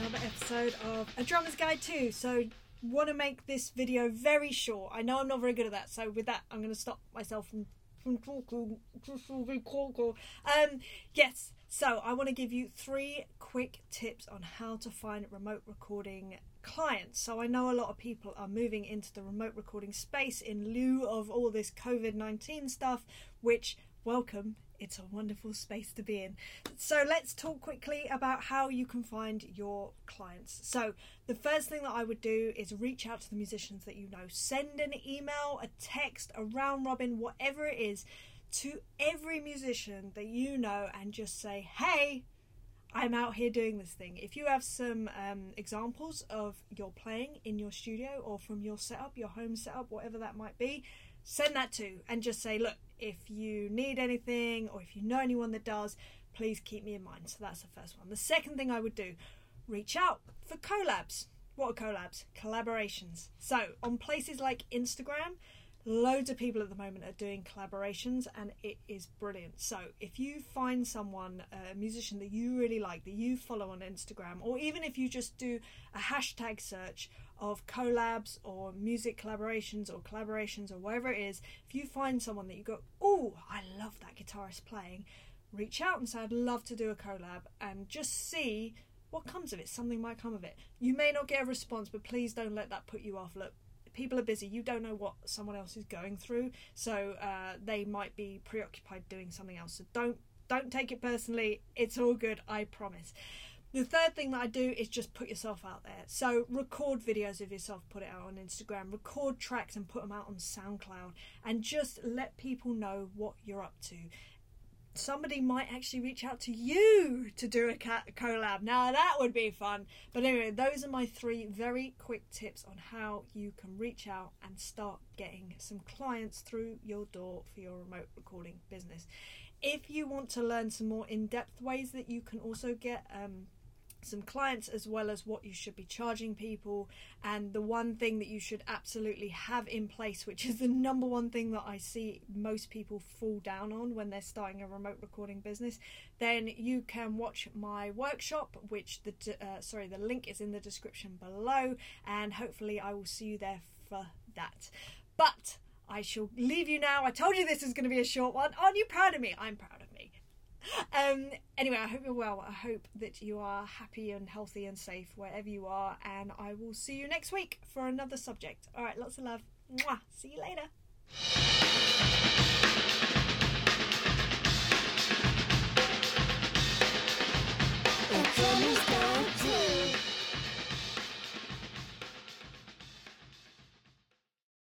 another episode of A Drummer's Guide 2. So, want to make this video very short. I know I'm not very good at that, so with that, I'm going to stop myself from from talking. Um, yes. So, I want to give you three quick tips on how to find remote recording clients. So, I know a lot of people are moving into the remote recording space in lieu of all this COVID 19 stuff, which, welcome, it's a wonderful space to be in. So let's talk quickly about how you can find your clients. So the first thing that I would do is reach out to the musicians that you know. Send an email, a text, a round robin, whatever it is, to every musician that you know and just say, hey, I'm out here doing this thing. If you have some um, examples of your playing in your studio or from your setup, your home setup, whatever that might be, send that to and just say, look, if you need anything or if you know anyone that does, please keep me in mind. So that's the first one. The second thing I would do, reach out for collabs. What are collabs? Collaborations. So on places like Instagram, loads of people at the moment are doing collaborations and it is brilliant. So if you find someone a musician that you really like that you follow on instagram or even if you just do a hashtag search of collabs or music collaborations or collaborations or whatever it is if you find someone that you go oh i love that guitarist playing reach out and say i'd love to do a collab and just see what comes of it. Something might come of it. You may not get a response but please don't let that put you off. Look people are busy. You don't know what someone else is going through, so uh, they might be preoccupied doing something else. So don't don't take it personally. It's all good. I promise. The third thing that I do is just put yourself out there. So record videos of yourself, put it out on Instagram, record tracks and put them out on SoundCloud, and just let people know what you're up to somebody might actually reach out to you to do a collab. Now that would be fun. But anyway, those are my three very quick tips on how you can reach out and start getting some clients through your door for your remote recording business. If you want to learn some more in depth ways that you can also get um, some clients as well as what you should be charging people and the one thing that you should absolutely have in place which is the number one thing that I see most people fall down on when they're starting a remote recording business then you can watch my workshop which the uh, sorry the link is in the description below and hopefully I will see you there for that but I shall leave you now. I told you this is going to be a short one. Aren't you proud of me? I'm proud of me. Um, anyway, I hope you're well. I hope that you are happy and healthy and safe wherever you are. And I will see you next week for another subject. All right, lots of love. Mwah. See you later.